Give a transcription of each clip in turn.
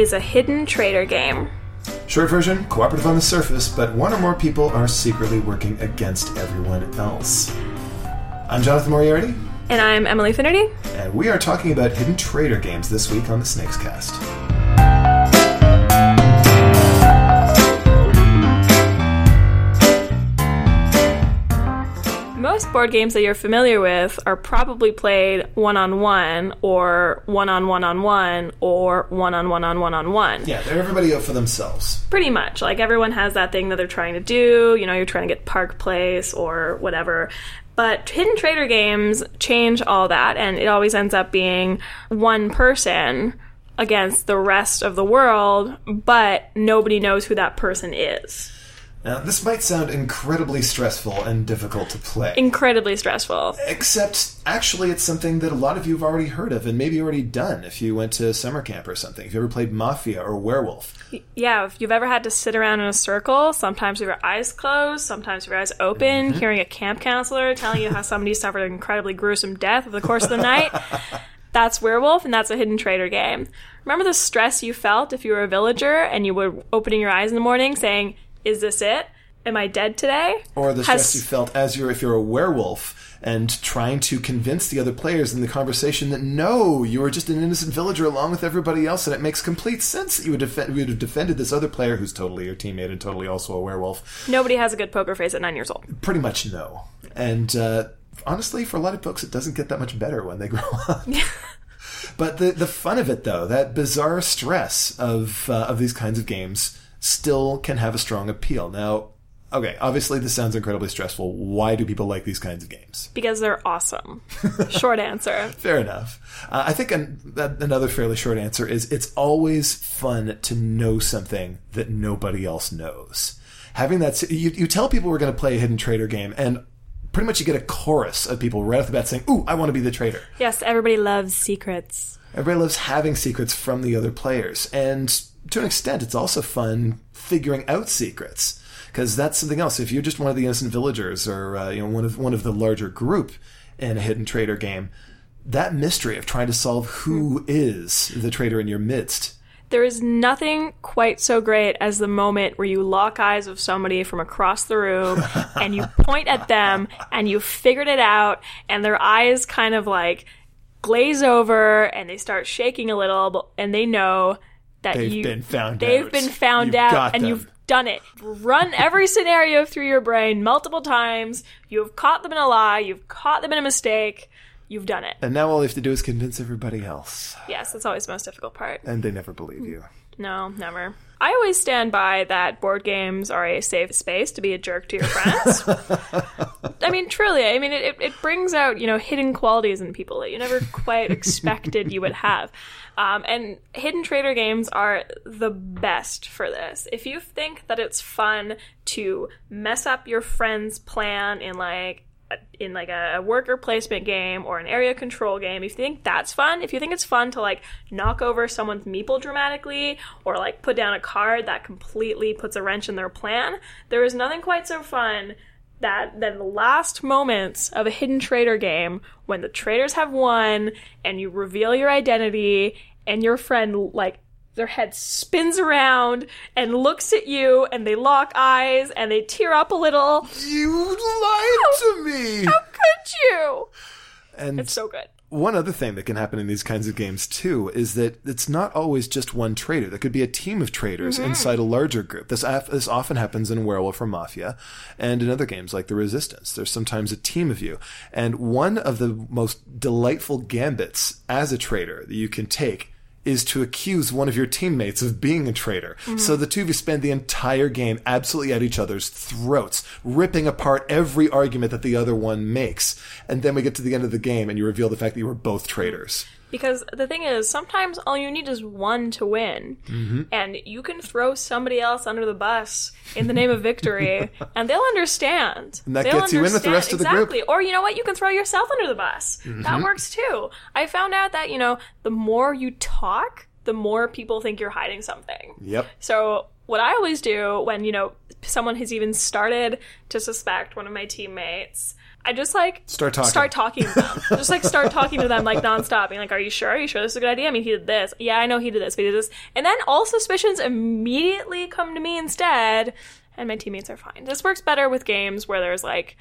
is a hidden traitor game? Short version, cooperative on the surface, but one or more people are secretly working against everyone else. I'm Jonathan Moriarty, And I'm Emily Finnerty. and we are talking about hidden traitor games this week on the SnakesCast. Most board games that you're familiar with are probably played one on one, or one on one on one, or one on one on one on one. Yeah, they're everybody out for themselves. Pretty much. Like everyone has that thing that they're trying to do. You know, you're trying to get Park Place or whatever. But Hidden Traitor games change all that, and it always ends up being one person against the rest of the world, but nobody knows who that person is. Now, this might sound incredibly stressful and difficult to play. Incredibly stressful. Except, actually, it's something that a lot of you have already heard of and maybe already done if you went to summer camp or something. If you ever played Mafia or Werewolf. Yeah, if you've ever had to sit around in a circle, sometimes with your eyes closed, sometimes with your eyes open, mm-hmm. hearing a camp counselor telling you how somebody suffered an incredibly gruesome death over the course of the night, that's Werewolf, and that's a Hidden Traitor game. Remember the stress you felt if you were a villager and you were opening your eyes in the morning saying, Is this it? Am I dead today? Or the Has- stress you felt as you're if you're a werewolf and trying to convince the other players in the conversation that no, you were just an innocent villager along with everybody else, and it makes complete sense that you would, defend, you would have defended this other player who's totally your teammate and totally also a werewolf. Nobody has a good poker face at nine years old. Pretty much no. And uh, honestly, for a lot of folks, it doesn't get that much better when they grow up. but the the fun of it, though, that bizarre stress of uh, of these kinds of games, still can have a strong appeal. Now, okay, obviously this sounds incredibly stressful. Why do people like these kinds of games? Because they're awesome. Short answer. Fair enough. Uh, I think an, that another fairly short answer is it's always fun to know something that nobody else knows. Having that, you, you tell people we're going to play a hidden traitor game, and pretty much you get a chorus of people right off the bat saying, "Ooh, I want to be the traitor." Yes, everybody loves secrets. Everybody loves having secrets from the other players, and to an extent, it's also fun figuring out secrets because that's something else. If you're just one of the innocent villagers, or uh, you know one of one of the larger group in a hidden traitor game, that mystery of trying to solve who is the traitor in your midst. There is nothing quite so great as the moment where you lock eyes with somebody from across the room and you point at them and you figured it out and their eyes kind of like glaze over and they start shaking a little and they know that They've you been found they've out. been found You've out and them. you've done it. Run every scenario through your brain multiple times. You've caught them in a lie, you've caught them in a mistake. You've done it. And now all you have to do is convince everybody else, Yes, that's always the most difficult part. and they never believe you. No, never. I always stand by that board games are a safe space to be a jerk to your friends. I mean, truly, I mean, it, it, brings out, you know, hidden qualities in people that you never quite expected you would have. Um, and hidden traitor games are the best for this. If you think that it's fun to mess up your friend's plan in like in like a worker placement game or an area control game, if you think that's fun, if you think it's fun to like knock over someone's meeple dramatically or like put down a card that completely puts a wrench in their plan, there is nothing quite so fun that than the last moments of a hidden traitor game when the traitors have won and you reveal your identity and your friend like their head spins around and looks at you and they lock eyes and they tear up a little. You lied to me. How could you? And It's so good. one other thing that can happen in these kinds of games too is that it's not always just one traitor. There could be a team of traitors Mm-hmm. inside a larger group. This this often happens in Werewolf or Mafia, and in other games like The Resistance. There's sometimes a team of you, and one of the most delightful gambits as a traitor that you can take is to accuse one of your teammates of being a traitor. Mm-hmm. So the two of you spend the entire game absolutely at each other's throats, ripping apart every argument that the other one makes. And then we get to the end of the game and you reveal the fact that you were both traitors. Because the thing is, sometimes all you need is one to win. Mm-hmm. And you can throw somebody else under the bus in the name of victory, and they'll understand. And that They'll gets you in with the understand- rest of the group. Mm-hmm. Exactly. Or you know what? You can throw yourself under the bus. That works too. I found out that, you know, the more you talk, the more people think you're hiding something. Yep. So what I always do when, you know, someone has even started to suspect one of my teammates, I just like Start talking. Start talking to them. just like start talking to them like nonstop, being like, "Are you sure? Are you sure this is a good idea? I mean, he did this. Yeah, I know he did this, but he did this." And then all suspicions immediately come to me instead, and my teammates are fine. This works better with games where there's like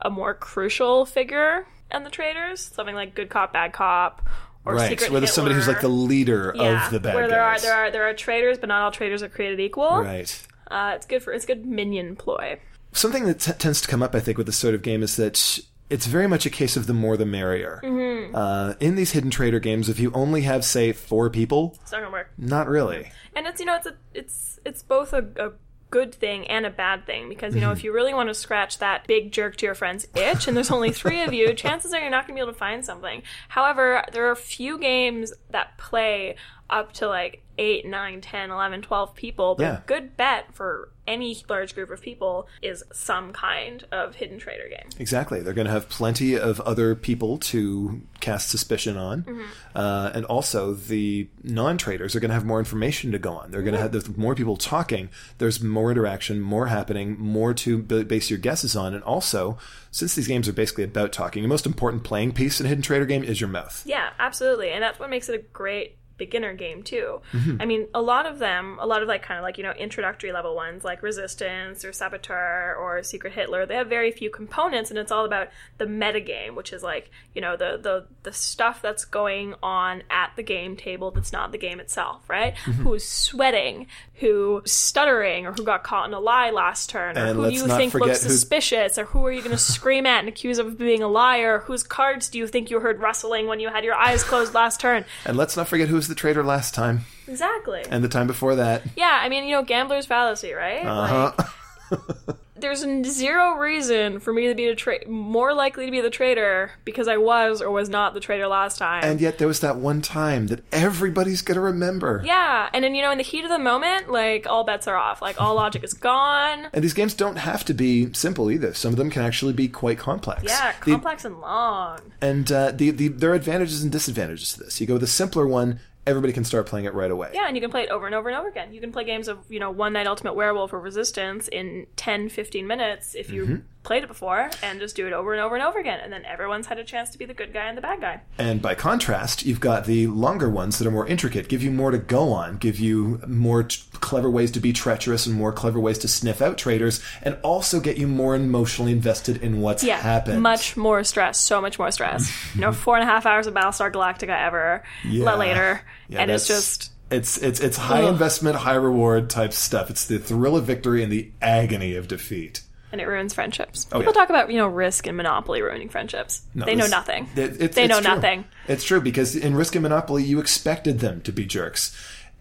a more crucial figure and the traitors, something like good cop, bad cop, or right. secret Where there's somebody who's like the leader yeah, of the bad where there guys. are there are there are traitors, but not all traitors are created equal. Right. Uh, it's good for it's good minion ploy. Something that t- tends to come up, I think, with this sort of game is that it's very much a case of the more the merrier. Mm-hmm. Uh, in these hidden traitor games, if you only have, say, four people, It's not gonna work. not really. and it's you know it's a it's it's both a, a good thing and a bad thing because you know if mm-hmm. you really want to scratch that big jerk to your friend's itch and there's only three of you chances are you're not going to be able to find something. However there are a few games that play up to like 8 9 10 11 12 people but Yeah. a good bet for any large group of people is some kind of hidden traitor game Exactly. They're going to have plenty of other people to cast suspicion on. Mm-hmm. Uh, and also, the non traitors are going to have more information to go on. They're going to have there's more people talking. There's more interaction, more happening, more to b- base your guesses on. And also, since these games are basically about talking, the most important playing piece in a hidden traitor game is your mouth. Yeah, absolutely. And that's what makes it a great beginner game too. Mm-hmm. I mean, a lot of them, a lot of like kind of like, you know, introductory level ones like Resistance or Saboteur or Secret Hitler, they have very few components and it's all about the meta game, which is like, you know, the the the stuff that's going on at the game table that's not the game itself, right? Mm-hmm. Who's sweating, who's stuttering or who got caught in a lie last turn or And who let's you think looks suspicious or who are you going to scream at and accuse of being a liar? Whose cards do you think you heard rustling when you had your eyes closed last turn? And let's not forget who's the traitor last time Exactly. and the time before that. Yeah, I mean, you know, gambler's fallacy, right? Uh-huh. Like, there's zero reason for me to be the tra- more likely to be the traitor because I was or was not the traitor last time. And yet there was that one time that everybody's going to remember. yeah, and then you know, in the heat of the moment, like all bets are off. Like all logic is gone. And these games don't have to be simple either. Some of them can actually be quite complex. Yeah, The- complex and long. and uh, the, the there are advantages and disadvantages to this. You go with a simpler one, everybody can start playing it right away. Yeah, and you can play it over and over and over again. You can play games of, you know, One Night Ultimate Werewolf or Resistance in 10, 15 minutes if you Mm-hmm. Played it before and just do it over and over and over again. And then everyone's had a chance to be the good guy and the bad guy. And by contrast, you've got the longer ones that are more intricate, give you more to go on, give you more t- clever ways to be treacherous and more clever ways to sniff out traitors, and also get you more emotionally invested in what's Yeah, happened. much more stress, so much more stress. you know, four and a half hours of Battlestar Galactica ever Yeah. later, Yeah, and it's just it's it's it's high Ugh. investment, high reward type stuff. It's the thrill of victory and the agony of defeat. And it ruins friendships. Oh, People yeah. talk about you know risk and monopoly ruining friendships. No, they know nothing. it- they know true. nothing. It's true because in Risk and Monopoly, you expected them to be jerks.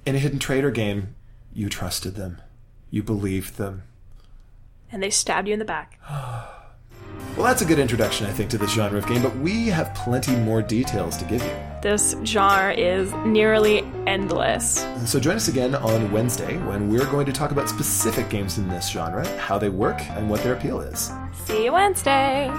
In a hidden traitor game, you trusted them, you believed them. And they stabbed you in the back. Well, that's a good introduction, I think, to this genre of game. But we have plenty more details to give you. This genre is nearly endless. So join us again on Wednesday when we're going to talk about specific games in this genre, how they work, and what their appeal is. See you Wednesday.